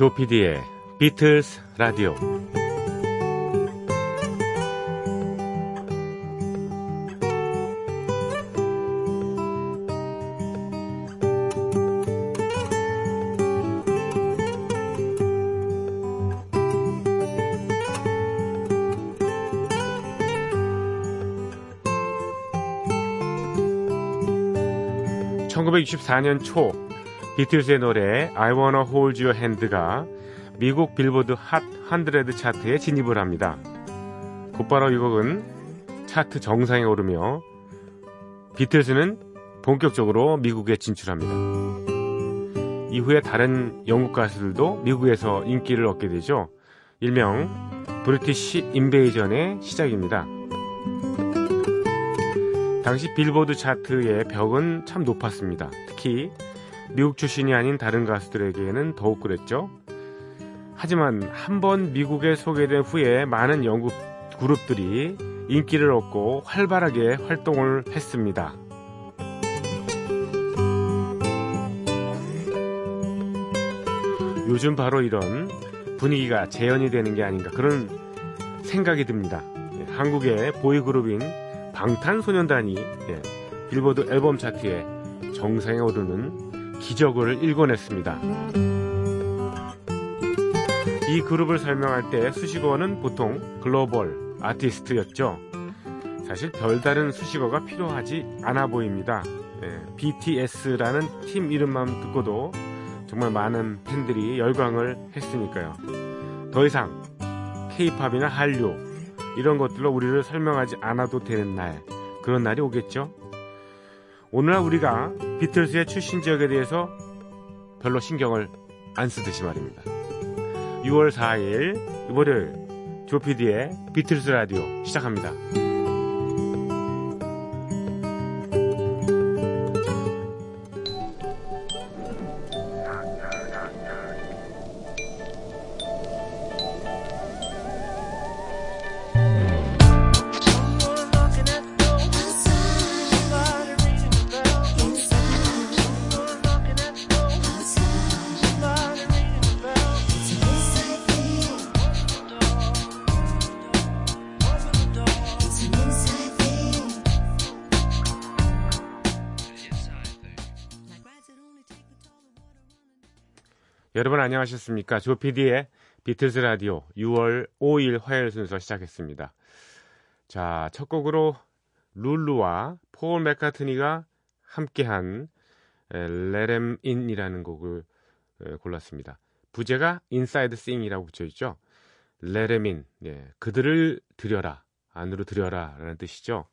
조피디의 비틀스 라디오. (1964년) 초 비틀즈의 노래 I Wanna Hold Your Hand가 미국 빌보드 핫 100 차트에 진입을 합니다. 곧바로 이 곡은 차트 정상에 오르며 비틀즈는 본격적으로 미국에 진출합니다. 이후에 다른 영국 가수들도 미국에서 인기를 얻게 되죠. 일명 브리티시 인베이전의 시작입니다. 당시 빌보드 차트의 벽은 참 높았습니다. 특히 미국 출신이 아닌 다른 가수들에게는 더욱 그랬죠. 하지만 한 번 미국에 소개된 후에 많은 영국 그룹들이 인기를 얻고 활발하게 활동을 했습니다. 요즘 바로 이런 분위기가 재현이 되는 게 아닌가 그런 생각이 듭니다. 예, 한국의 보이그룹인 방탄소년단이 예, 빌보드 앨범 차트에 정상에 오르는 기적을 일궈냈습니다. 이 그룹을 설명할 때 수식어는 보통 글로벌 아티스트였죠. 사실 별다른 수식어가 필요하지 않아 보입니다. 예, BTS라는 팀 이름만 듣고도 정말 많은 팬들이 열광을 했으니까요. 더 이상 K-팝이나 한류 이런 것들로 우리를 설명하지 않아도 되는 날 그런 날이 오겠죠. 오늘날 우리가 비틀스의 출신 지역에 대해서 별로 신경을 안 쓰듯이 말입니다. 6월 4일 월요일 조피디의 비틀스 라디오 시작합니다. 여러분 안녕하셨습니까? 조피디의 비틀스 라디오 6월 5일 화요일 순서 시작했습니다. 자, 첫 곡으로 룰루와 폴 맥카트니가 함께한 Let 'Em In이라는 곡을 골랐습니다. 부제가 Inside Thing이라고 붙여 있죠. Let 'Em In, 예, 그들을 들여라, 안으로 들여라라는 뜻이죠.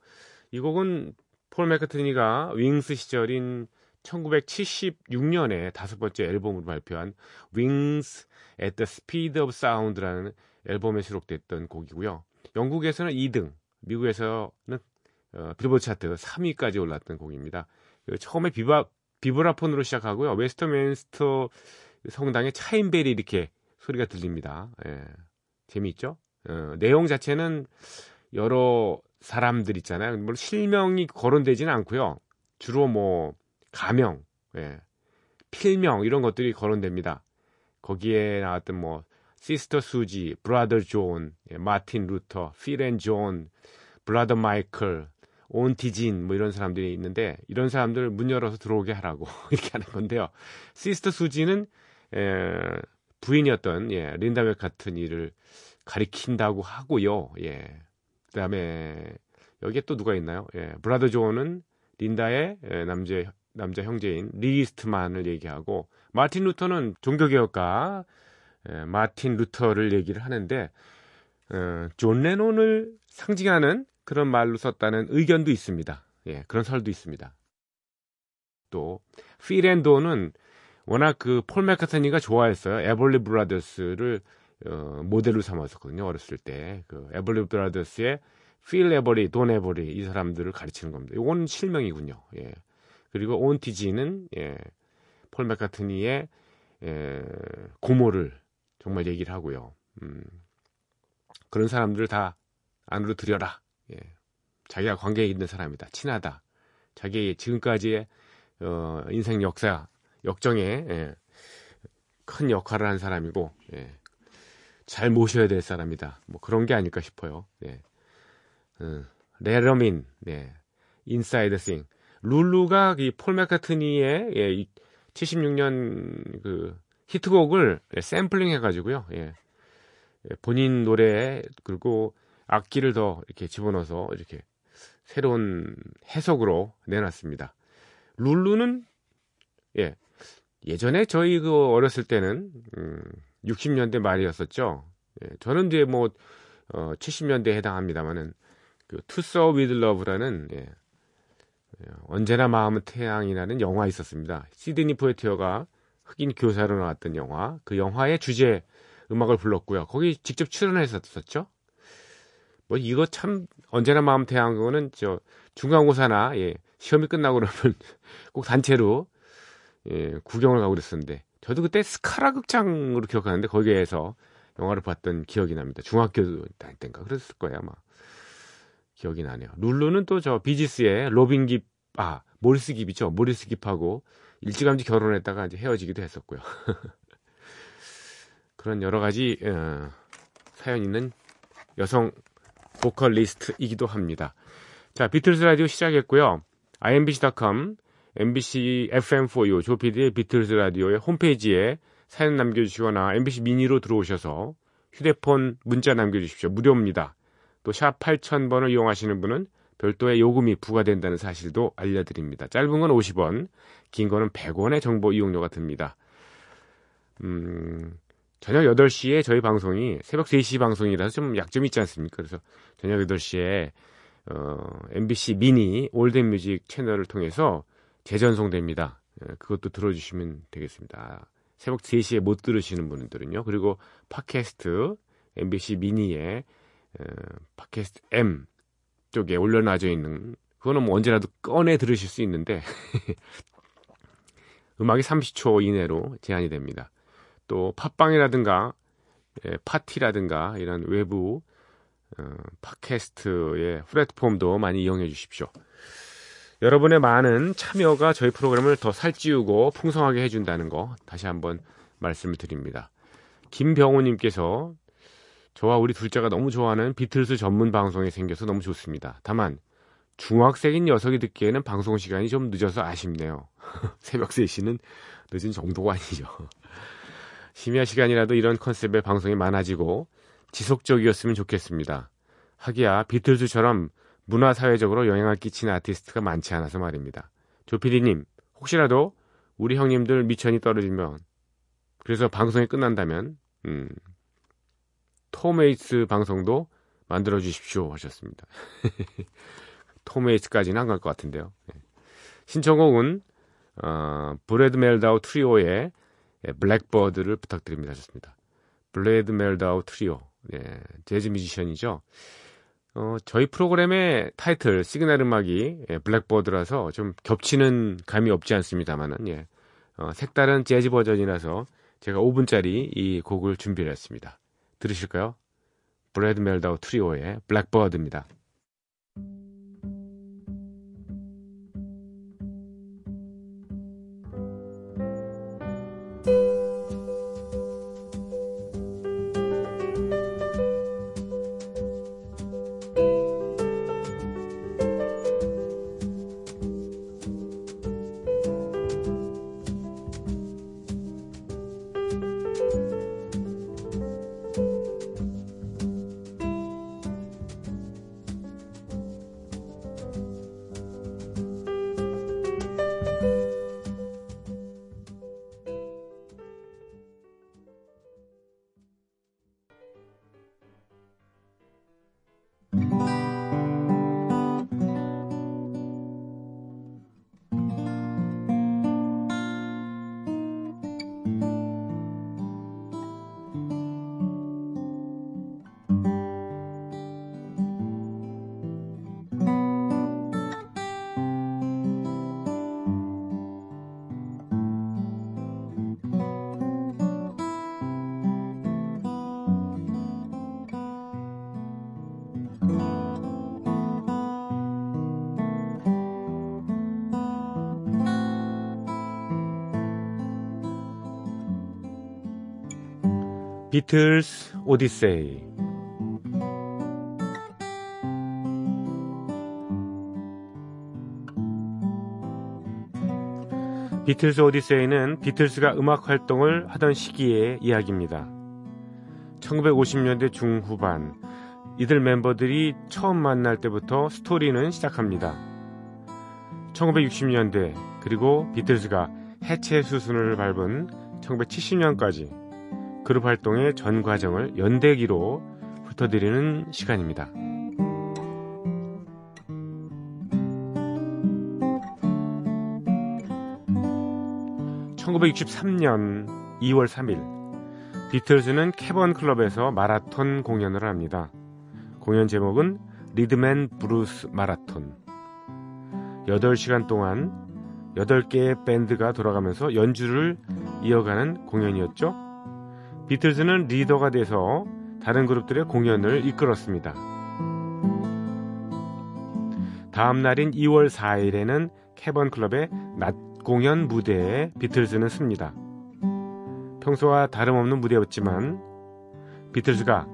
이 곡은 폴 맥카트니가 윙스 시절인 1976년에 다섯 번째 앨범으로 발표한 Wings at the Speed of Sound라는 앨범에 수록됐던 곡이고요. 영국에서는 2등, 미국에서는 어, 빌보드 차트 3위까지 올랐던 곡입니다. 그 처음에 비바, 비브라폰으로 시작하고요. 웨스터맨스터 성당의 차인벨이 이렇게 소리가 들립니다. 예, 재미있죠? 어, 내용 자체는 여러 사람들 있잖아요. 물론 실명이 거론되지는 않고요. 주로 뭐 가명, 예, 필명 이런 것들이 거론됩니다. 거기에 나왔던 뭐 Sister Suzy, Brother John, 예, 마틴 루터, Phil and Don, Brother Michael, Auntie Gin 뭐 이런 사람들이 있는데 이런 사람들 문 열어서 들어오게 하라고 이렇게 하는 건데요. Sister Suzy는 예, 부인이었던 예, 린다 매카트니를 가리킨다고 하고요. 예. 그다음에 여기에 또 누가 있나요? 예, Brother John은 린다의 예, 남자 남자 형제인 이스트만을 얘기하고 마틴 루터는 종교개혁가 에, 마틴 루터를 얘기를 하는데 어, 존 레논을 상징하는 그런 말로 썼다는 의견도 있습니다. 예, 그런 설도 있습니다. 또 Phil and Don은 워낙 그 폴 맥카트니가 좋아했어요. 에벌리 브라더스를 어, 모델로 삼았었거든요. 어렸을 때. 그 에벌리 브라더스의 필 에버리, 돈 에버리 이 사람들을 가르치는 겁니다. 이건 실명이군요. 예. 그리고 온티지는 예, 폴 맥카트니의 예, 고모를 정말 얘기를 하고요. 음, 그런 사람들을 다 안으로 들여라. 예, 자기가 관계에 있는 사람이다. 친하다. 자기의 지금까지의 어, 인생 역사, 역정에 예, 큰 역할을 한 사람이고 예. 잘 모셔야 될 사람이다. 뭐 그런 게 아닐까 싶어요. 예. 음, Let 'Em In, 네. Inside Thing. 룰루가 이 폴 맥카트니의 예, 76년 그 히트곡을 예, 샘플링 해가지고요. 예. 예. 본인 노래 그리고 악기를 더 이렇게 집어넣어서 이렇게 새로운 해석으로 내놨습니다. 룰루는 예 예전에 저희 그 어렸을 때는 음, 60년대 말이었었죠. 예, 저는 이제 뭐 어, 70년대에 해당합니다만은 그 To Sir with Love라는 예, 예, 언제나 마음은 태양이라는 영화 있었습니다. 시드니 포에티어가 흑인 교사로 나왔던 영화. 그 영화의 주제 음악을 불렀고요. 거기 직접 출연했었었죠. 뭐 이거 참 언제나 마음 태양 그거는 저 중간고사나 예, 시험이 끝나고 그러면 꼭 단체로 예, 구경을 가고 그랬었는데 저도 그때 스카라 극장으로 기억하는데 거기에서 영화를 봤던 기억이 납니다. 중학교 다닐 때인가 그랬을 거예요 아마 기억이 나네요. 룰루는 또 저 비지스의 로빈 깁, 아 모리스 깁이죠. 모리스 깁하고 일찌감치 결혼했다가 이제 헤어지기도 했었고요. 그런 여러 가지 어, 사연 있는 여성 보컬리스트이기도 합니다. 자, 비틀스 라디오 시작했고요. imbc.com, mbc FM4U, 조피디의 비틀스 라디오의 홈페이지에 사연 남겨주시거나 mbc 미니로 들어오셔서 휴대폰 문자 남겨주십시오. 무료입니다. 또 샵 8000번을 이용하시는 분은 별도의 요금이 부과된다는 사실도 알려드립니다. 짧은 건 50원, 긴 거는 100원의 정보 이용료가 듭니다. 음, 저녁 8시에 저희 방송이 새벽 3시 방송이라서 좀 약점이 있지 않습니까? 그래서 저녁 8시에 어, MBC 미니 올덴 뮤직 채널을 통해서 재전송됩니다. 예, 그것도 들어주시면 되겠습니다. 새벽 3시에 못 들으시는 분들은요. 그리고 팟캐스트 MBC 미니에 어, 팟캐스트 M 쪽에 올려놔져 있는 그거는 뭐 언제라도 꺼내 들으실 수 있는데 음악이 30초 이내로 제한이 됩니다. 또 팟빵이라든가 예, 파티라든가 이런 외부 어, 팟캐스트의 플랫폼도 많이 이용해 주십시오. 여러분의 많은 참여가 저희 프로그램을 더 살찌우고 풍성하게 해준다는 거 다시 한번 말씀을 드립니다. 김병호님께서 저와 우리 둘째가 너무 좋아하는 비틀스 전문 방송이 생겨서 너무 좋습니다. 다만 중학생인 녀석이 듣기에는 방송 시간이 좀 늦어서 아쉽네요. 새벽 3시는 늦은 정도가 아니죠. 심야 시간이라도 이런 컨셉의 방송이 많아지고 지속적이었으면 좋겠습니다. 하기야 비틀즈처럼 문화사회적으로 영향을 끼치는 아티스트가 많지 않아서 말입니다. 조피디님, 혹시라도 우리 형님들 미천이 떨어지면 그래서 방송이 끝난다면 음, 토메이츠 방송도 만들어 주십시오 하셨습니다. 토메이츠까지는 안 갈 것 같은데요. 네. 신청곡은 어, 브래드 멜다우 트리오의 예, Blackbird를 부탁드립니다 하셨습니다. 브래드 멜다우 트리오, 예, 재즈 뮤지션이죠. 어, 저희 프로그램의 타이틀 시그널 음악이 예, Blackbird라서 좀 겹치는 감이 없지 않습니다만은 예, 어, 색다른 재즈 버전이라서 제가 5분짜리 이 곡을 준비를 했습니다. 들으실까요? 브래드 멜다우 트리오의 블랙버드입니다. 비틀스 오디세이 비틀스 오디세이는 비틀스가 음악 활동을 하던 시기의 이야기입니다. 1950년대 중후반 이들 멤버들이 처음 만날 때부터 스토리는 시작합니다. 1960년대 그리고 비틀스가 해체 수순을 밟은 1970년까지 그룹 활동의 전 과정을 연대기로 훑어드리는 시간입니다. 1963년 2월 3일 비틀즈는 캐번 클럽에서 마라톤 공연을 합니다. 공연 제목은 Rhythm and Blues Marathon. 8시간 동안 8개의 밴드가 돌아가면서 연주를 이어가는 공연이었죠. 비틀즈는 리더가 돼서 다른 그룹들의 공연을 이끌었습니다. 다음 날인 2월 4일에는 캐번 클럽의 낮 공연 무대에 비틀즈는 씁니다. 평소와 다름없는 무대였지만 비틀즈가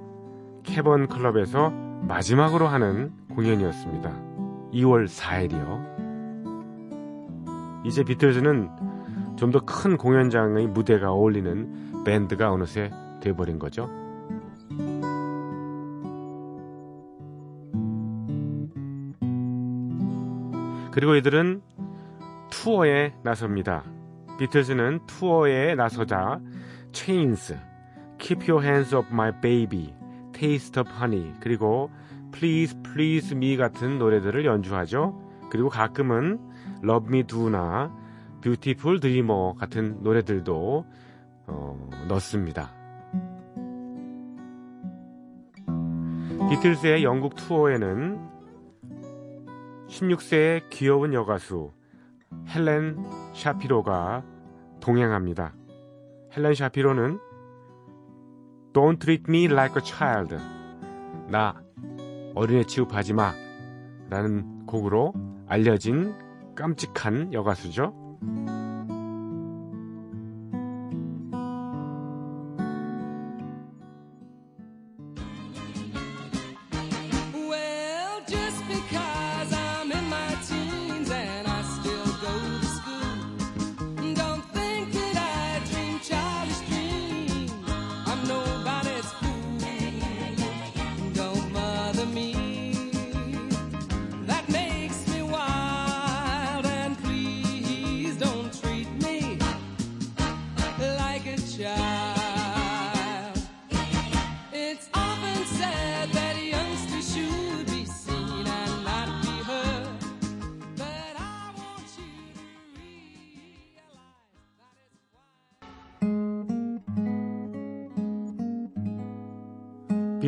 캐번 클럽에서 마지막으로 하는 공연이었습니다. 2월 4일이요. 이제 비틀즈는 좀 더 큰 공연장의 무대가 어울리는 밴드가 어느새 돼버린 거죠. 그리고 이들은 투어에 나섭니다. 비틀즈는 투어에 나서자 Chains, Keep Your Hands Off My Baby, Taste of Honey, 그리고 Please Please Me 같은 노래들을 연주하죠. 그리고 가끔은 Love Me Do나 Beautiful Dreamer 같은 노래들도 어, 넣습니다. 비틀즈의 영국 투어에는 16세의 귀여운 여가수 헬렌 샤피로가 동행합니다. 헬렌 샤피로는 Don't treat me like a child. 나 어린애 취급하지 마. 라는 곡으로 알려진 깜찍한 여가수죠.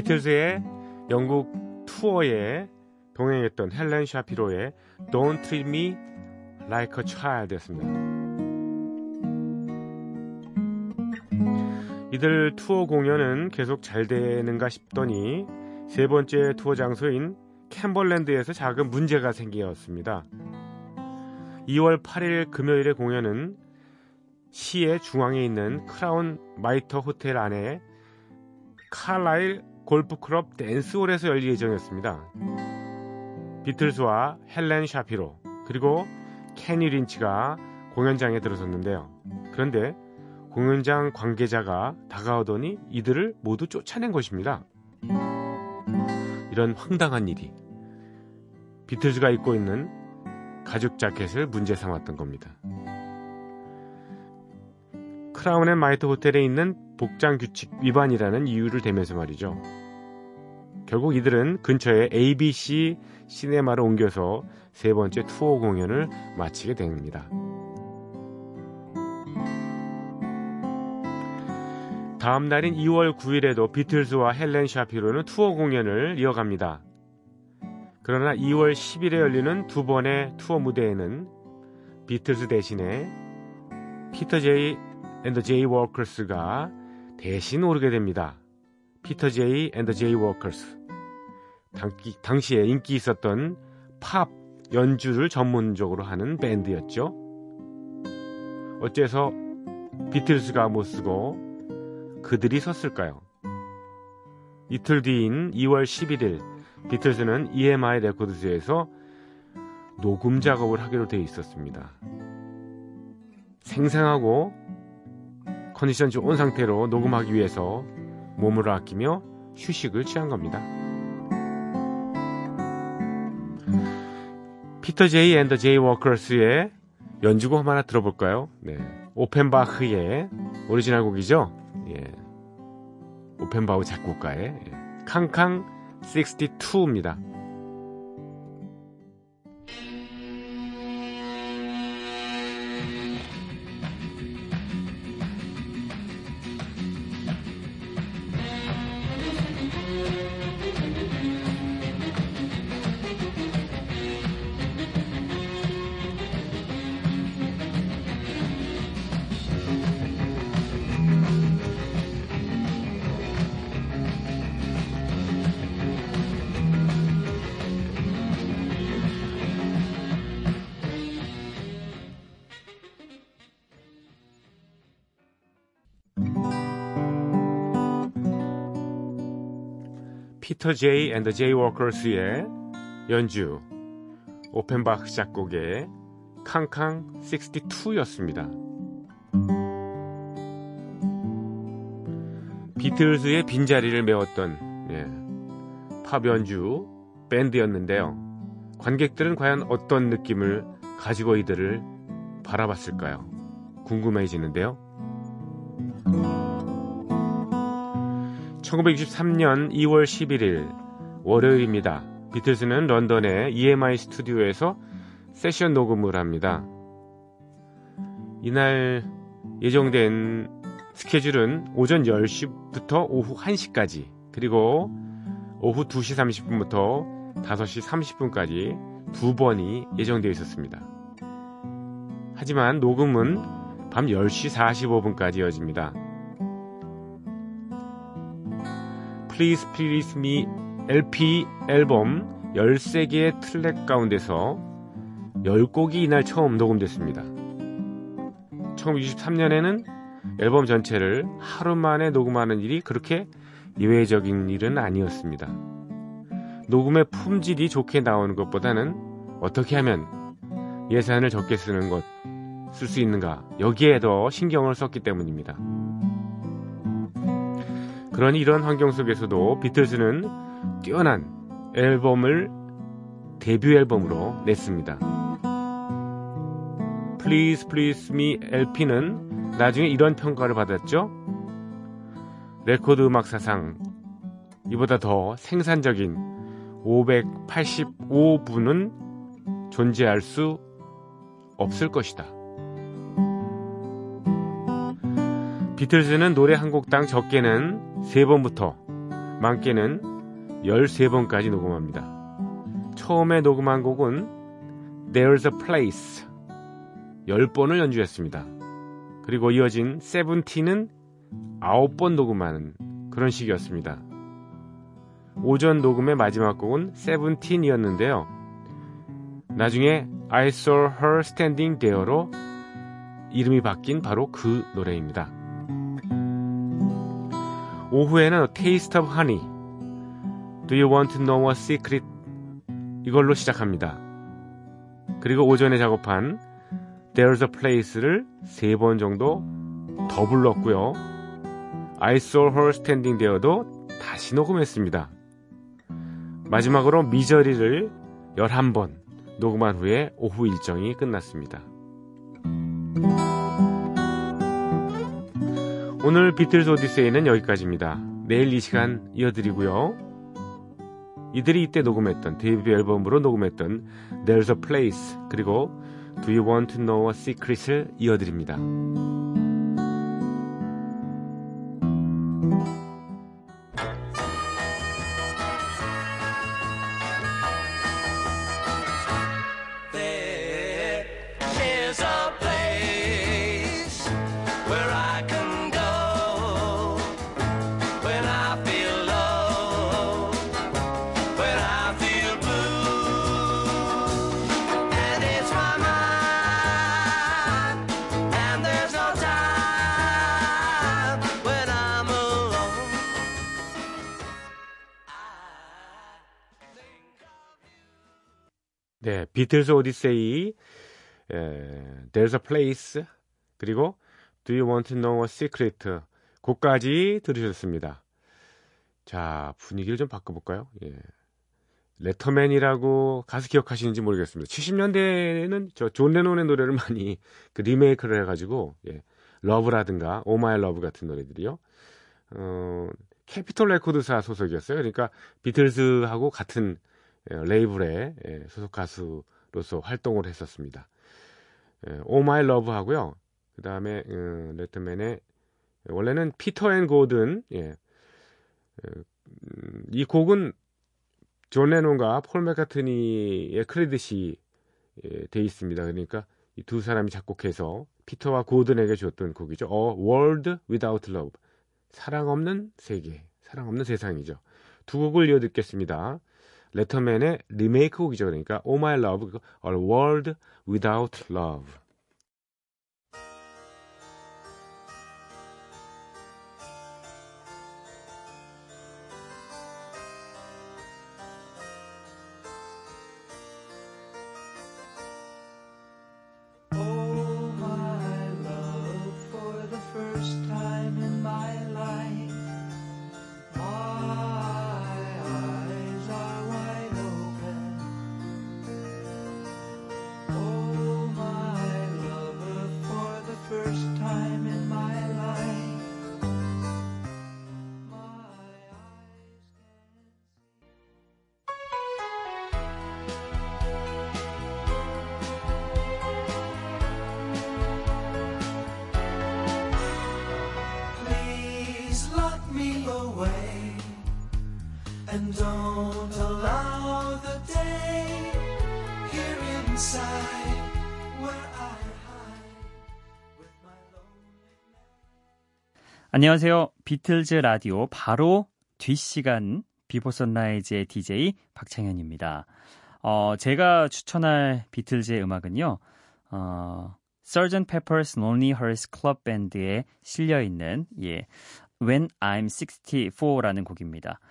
비틀즈의 영국 투어에 동행했던 헬렌 샤피로의 Don't Treat Me Like a Child였습니다. 이들 투어 공연은 계속 잘 되는가 싶더니 세 번째 투어 장소인 캠벌랜드에서 작은 문제가 생겼습니다. 2월 8일 금요일의 공연은 시의 중앙에 있는 크라운 마이터 호텔 안에 칼라일 골프클럽 댄스홀에서 열릴 예정이었습니다. 비틀스와 헬렌 샤피로 그리고 케니 린치가 공연장에 들어섰는데요. 그런데 공연장 관계자가 다가오더니 이들을 모두 쫓아낸 것입니다. 이런 황당한 일이 비틀즈가 입고 있는 가죽 자켓을 문제 삼았던 겁니다. 크라운 앤 마이터 호텔에 있는 복장 규칙 위반이라는 이유를 대면서 말이죠. 결국 이들은 근처에 ABC 시네마를 옮겨서 세 번째 투어 공연을 마치게 됩니다. 다음 날인 2월 9일에도 비틀즈와 헬렌 샤피로는 투어 공연을 이어갑니다. 그러나 2월 10일에 열리는 두 번의 투어 무대에는 비틀즈 대신에 피터 제이 앤 더 제이워커스가 대신 오르게 됩니다. 피터 제이 앤 더 제이워커스. 당시에 인기 있었던 팝 연주를 전문적으로 하는 밴드였죠. 어째서 비틀스가 못 서고 그들이 섰을까요? 이틀 뒤인 2월 11일 비틀즈는 EMI 레코드즈에서 녹음 작업을 하기로 되어 있었습니다. 생생하고 컨디션 좋은 상태로 녹음하기 위해서 몸을 아끼며 휴식을 취한 겁니다. 피터 제이 앤 더 제이워커스의 연주곡 하나 들어볼까요? 네. 오펜바흐의 오리지널 곡이죠? 예. 오펜바흐 작곡가의 예. 캉캉 62입니다. 피터 제이 앤 더 제이워커스의 연주 오펜바흐 작곡의 캉캉 62였습니다. 비틀즈의 빈자리를 메웠던 예, 팝 연주 밴드였는데요. 관객들은 과연 어떤 느낌을 가지고 이들을 바라봤을까요? 궁금해지는데요. 1963년 2월 11일 월요일입니다. 비틀즈는 런던의 EMI 스튜디오에서 세션 녹음을 합니다. 이날 예정된 스케줄은 오전 10시부터 오후 1시까지 그리고 오후 2시 30분부터 5시 30분까지 두 번이 예정되어 있었습니다. 하지만 녹음은 밤 10시 45분까지 이어집니다. Please Please Me LP 앨범 13개의 트랙 가운데서 10곡이 이날 처음 녹음됐습니다. 1963년에는 앨범 전체를 하루 만에 녹음하는 일이 그렇게 예외적인 일은 아니었습니다. 녹음의 품질이 좋게 나오는 것보다는 어떻게 하면 예산을 적게 쓰는 것, 쓸 수 있는가, 여기에 더 신경을 썼기 때문입니다. 그러니 이런 환경 속에서도 비틀즈는 뛰어난 앨범을 데뷔 앨범으로 냈습니다. Please Please Me LP는 나중에 이런 평가를 받았죠. 레코드 음악 사상 이보다 더 생산적인 585분은 존재할 수 없을 것이다. 비틀즈는 노래 한 곡당 적게는 3번부터 많게는 13번까지 녹음합니다. 처음에 녹음한 곡은 There's a Place 10번을 연주했습니다. 그리고 이어진 세븐틴은 9번 녹음하는 그런 식이었습니다. 오전 녹음의 마지막 곡은 세븐틴이었는데요. 나중에 I Saw Her Standing There로 이름이 바뀐 바로 그 노래입니다. 오후에는 Taste of Honey, Do You Want to Know a Secret 이걸로 시작합니다. 그리고 오전에 작업한 There's a Place를 세 번 정도 더 불렀고요. I Saw Her Standing There도 다시 녹음했습니다. 마지막으로 미저리를 11번 녹음한 후에 오후 일정이 끝났습니다. 오늘 비틀즈 오디세이는 여기까지입니다. 내일 이 시간 이어드리고요. 이들이 이때 녹음했던 데뷔 앨범으로 녹음했던 There's a Place 그리고 Do You Want to Know a Secret을 이어드립니다. 비틀스 오디세이, 에, There's a Place, 그리고 Do You Want to Know a Secret, 곡까지 들으셨습니다. 자, 분위기를 좀 바꿔볼까요? 예. 레터맨이라고 가수 기억하시는지 모르겠습니다. 70년대에는 저 존 레논의 노래를 많이 그 리메이크를 해가지고, 예. Love라든가, Oh My Love 같은 노래들이요. 어, 캐피톨 레코드사 소속이었어요. 그러니까 비틀즈하고 같은 예, 예, 소속 가수로서 활동을 했었습니다. Oh My Love 하고요. 그 다음에 음, 레터맨의 원래는 피터 앤 고든 예. 음, 이 곡은 존 레논과 폴 맥카트니의 크레딧이 예, 돼 있습니다. 그러니까 이 두 사람이 작곡해서 피터와 고든에게 줬던 곡이죠. A World Without Love. 사랑 없는 세계, 사랑 없는 세상이죠. 두 곡을 이어 듣겠습니다. 레터맨의 리메이크 곡이죠. 그러니까 Oh My Love, A World Without Love. 안녕하세요. 비틀즈 라디오 바로 뒷시간 Before Sunrise의 DJ 박창현입니다. 어, 제가 추천할 비틀즈의 음악은요. 어, Sgt. Pepper's Lonely Hearts Club Band에 실려 있는 예, When I'm 64라는 곡입니다.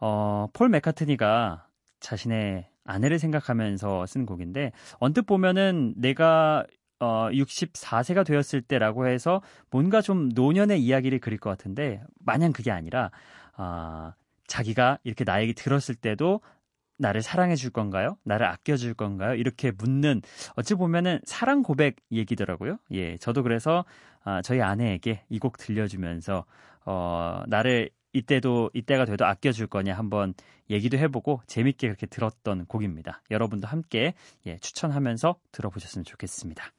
어, 폴 맥카트니가 자신의 아내를 생각하면서 쓴 곡인데 언뜻 보면은 내가 어, 64세가 되었을 때라고 해서 뭔가 좀 노년의 이야기를 그릴 것 같은데 마냥 그게 아니라 어, 자기가 이렇게 나에게 들었을 때도 나를 사랑해 줄 건가요? 나를 아껴 줄 건가요? 이렇게 묻는 어찌 보면은 사랑 고백 얘기더라고요. 예, 저도 그래서 아, 저희 아내에게 이 곡 들려주면서 어, 나를 이때도 이때가 돼도 아껴 줄 거냐 한번 얘기도 해보고 재밌게 그렇게 들었던 곡입니다. 여러분도 함께 예, 추천하면서 들어보셨으면 좋겠습니다.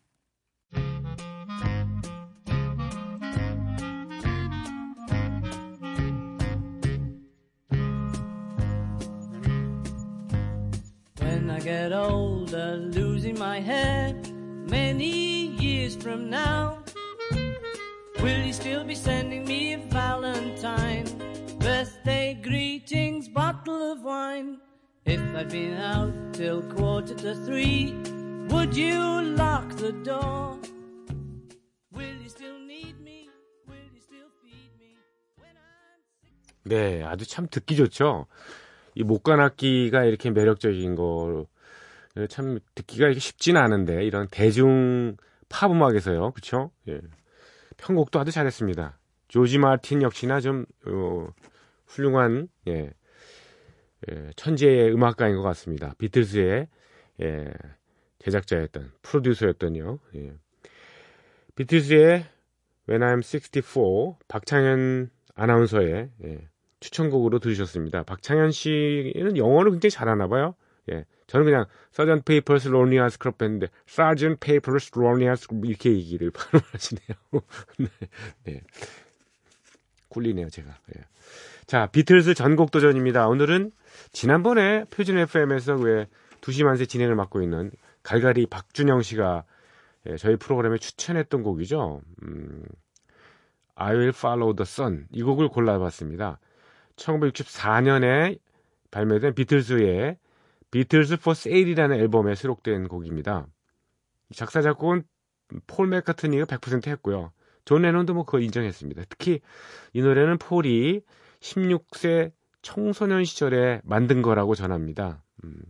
When I get older, losing my head many years from now. Will you still be sending me a valentine? Birthday greetings, bottle of wine. If I'd been out till quarter to three, would you lock the door? Will you still need me? Will you still feed me? When I'm... 네, 아주 참 듣기 좋죠. 이 목관악기가 이렇게 매력적인 거, 참 듣기가 쉽지는 않은데 이런 대중 팝 음악에서요, 그렇죠? 예. 편곡도 아주 잘했습니다. 조지 마틴 역시나 좀 어, 훌륭한 예, 예, 천재의 음악가인 것 같습니다. 비틀스의 예, 제작자였던 프로듀서였던요. 예. 비틀스의 When I'm 64 박창현 아나운서의 예, 추천곡으로 들으셨습니다. 박창현 씨는 영어를 굉장히 잘하나 봐요. 예. 저는 그냥 Sergeant Papers Lonely Hearts Club Band인데 Sergeant Papers Lonely Hearts 이렇게 얘기를 발음하시네요. 네, 네. 굴리네요, 제가. 예. 자, 비틀즈 전곡 도전입니다. 오늘은 지난번에 표준 FM에서 왜 2시 만세 진행을 맡고 있는 갈갈이 박준영 씨가 예, 저희 프로그램에 추천했던 곡이죠. 음, I Will Follow the Sun. 이 곡을 골라봤습니다. 1964년에 발매된 비틀즈의 비틀즈 포 세일이라는 앨범에 수록된 곡입니다. 작사 작곡은 폴 맥카트니가 100% 했고요. 존 레논도 뭐 그거 인정했습니다. 특히 이 노래는 폴이 16세 청소년 시절에 만든 거라고 전합니다. 음.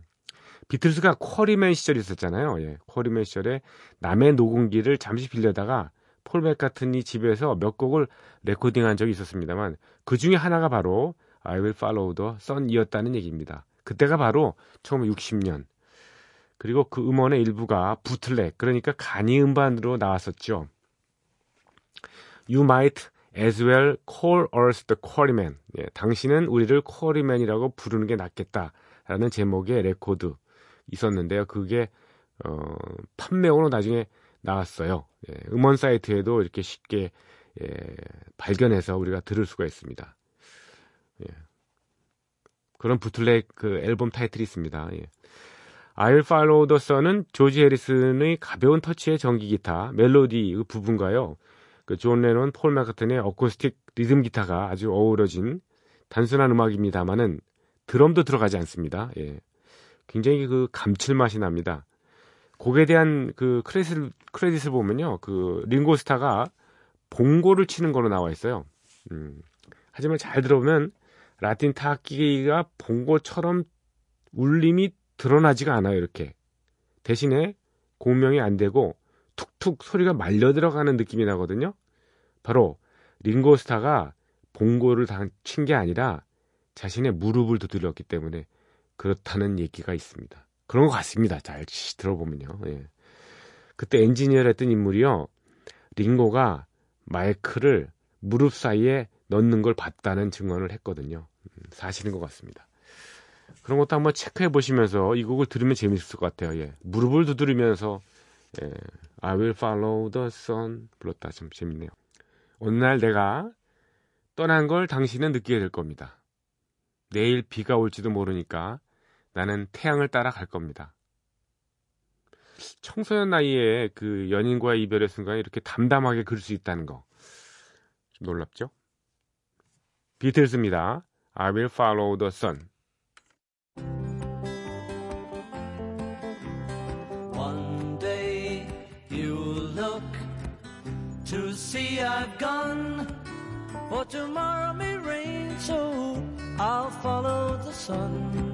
비틀스가 쿼리맨 시절이 있었잖아요. 예, 쿼리맨 시절에 남의 녹음기를 잠시 빌려다가 폴 맥카트니 집에서 몇 곡을 레코딩한 적이 있었습니다만 그 중에 하나가 바로 I Will Follow the Sun이었다는 얘기입니다. 그때가 바로 1960년. 그리고 그 음원의 일부가 bootleg, 그러니까 간이 음반으로 나왔었죠. You might as well call us the quarrymen. 예, 당신은 우리를 쿼리맨이라고 부르는 게 낫겠다라는 제목의 레코드 있었는데요. 그게 어, 판매용으로 나중에 나왔어요. 예, 음원 사이트에도 이렇게 쉽게 예, 발견해서 우리가 들을 수가 있습니다. 예. 그런 bootleg 그 앨범 타이틀이 있습니다. 예. I'll Follow the Sun은 조지 해리슨의 가벼운 터치의 전기 기타, 멜로디 그 부분과요. 그 존 레논, 폴 맥카트니의 어쿠스틱 리듬 기타가 아주 어우러진 단순한 음악입니다만은 드럼도 들어가지 않습니다. 예. 굉장히 그 감칠맛이 납니다. 곡에 대한 그 크레딧을, 크레딧을 보면요. 그 링고스타가 봉고를 치는 거로 나와 있어요. 음. 하지만 잘 들어보면 라틴 타악기가 봉고처럼 울림이 드러나지가 않아요, 이렇게. 대신에 공명이 안 되고 툭툭 소리가 말려 들어가는 느낌이 나거든요. 바로 링고스타가 봉고를 친 게 아니라 자신의 무릎을 두드렸기 때문에 그렇다는 얘기가 있습니다. 그런 것 같습니다. 잘 들어보면요. 예. 그때 엔지니어를 했던 인물이요. 링고가 마이크를 무릎 사이에 넣는 걸 봤다는 증언을 했거든요. 음, 사실인 것 같습니다. 그런 것도 한번 체크해 보시면서 이 곡을 들으면 재밌을 것 같아요. 예. 무릎을 두드리면서 예. I will follow the sun 불렀다. 좀 재밌네요. 어느 날 내가 떠난 걸 당신은 느끼게 될 겁니다. 내일 비가 올지도 모르니까 나는 태양을 따라 갈 겁니다. 청소년 나이에 그 연인과의 이별의 순간에 이렇게 담담하게 그릴 수 있다는 거. 좀 놀랍죠? 비틀스입니다. I will follow the sun. To see I've gone, for tomorrow may rain, so I'll follow the sun.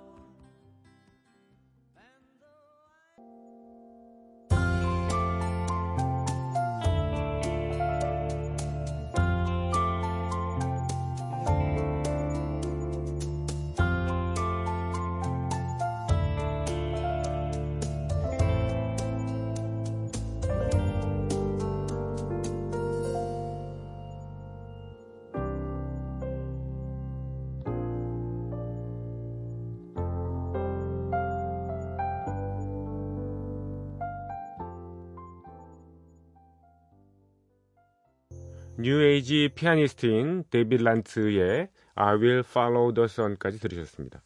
뉴에이지 피아니스트인 데빌 란트의 I Will Follow the Sun까지 들으셨습니다.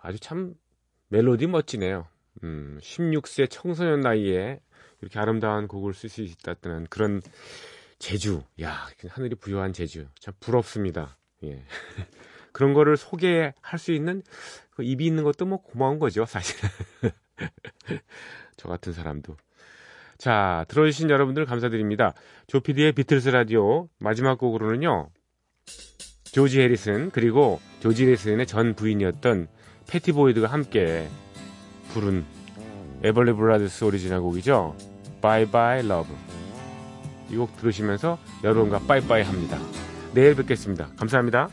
아주 참 멜로디 멋지네요. 음, 16세 청소년 나이에 이렇게 아름다운 곡을 쓸 수 있다는 그런 재주. 야, 하늘이 부여한 재주. 참 부럽습니다. 예. 그런 거를 소개할 수 있는 그 입이 있는 것도 뭐 고마운 거죠, 사실은. 저 같은 사람도. 자, 들어주신 여러분들 감사드립니다. 조피디의 비틀스 라디오 마지막 곡으로는요. 조지 해리슨 그리고 조지 해리슨의 전 부인이었던 패티 보이드가 함께 부른 에벌리 브라더스 오리지널 곡이죠. Bye Love. 이곡 들으시면서 여러분과 빠이빠이 합니다. 내일 뵙겠습니다. 감사합니다.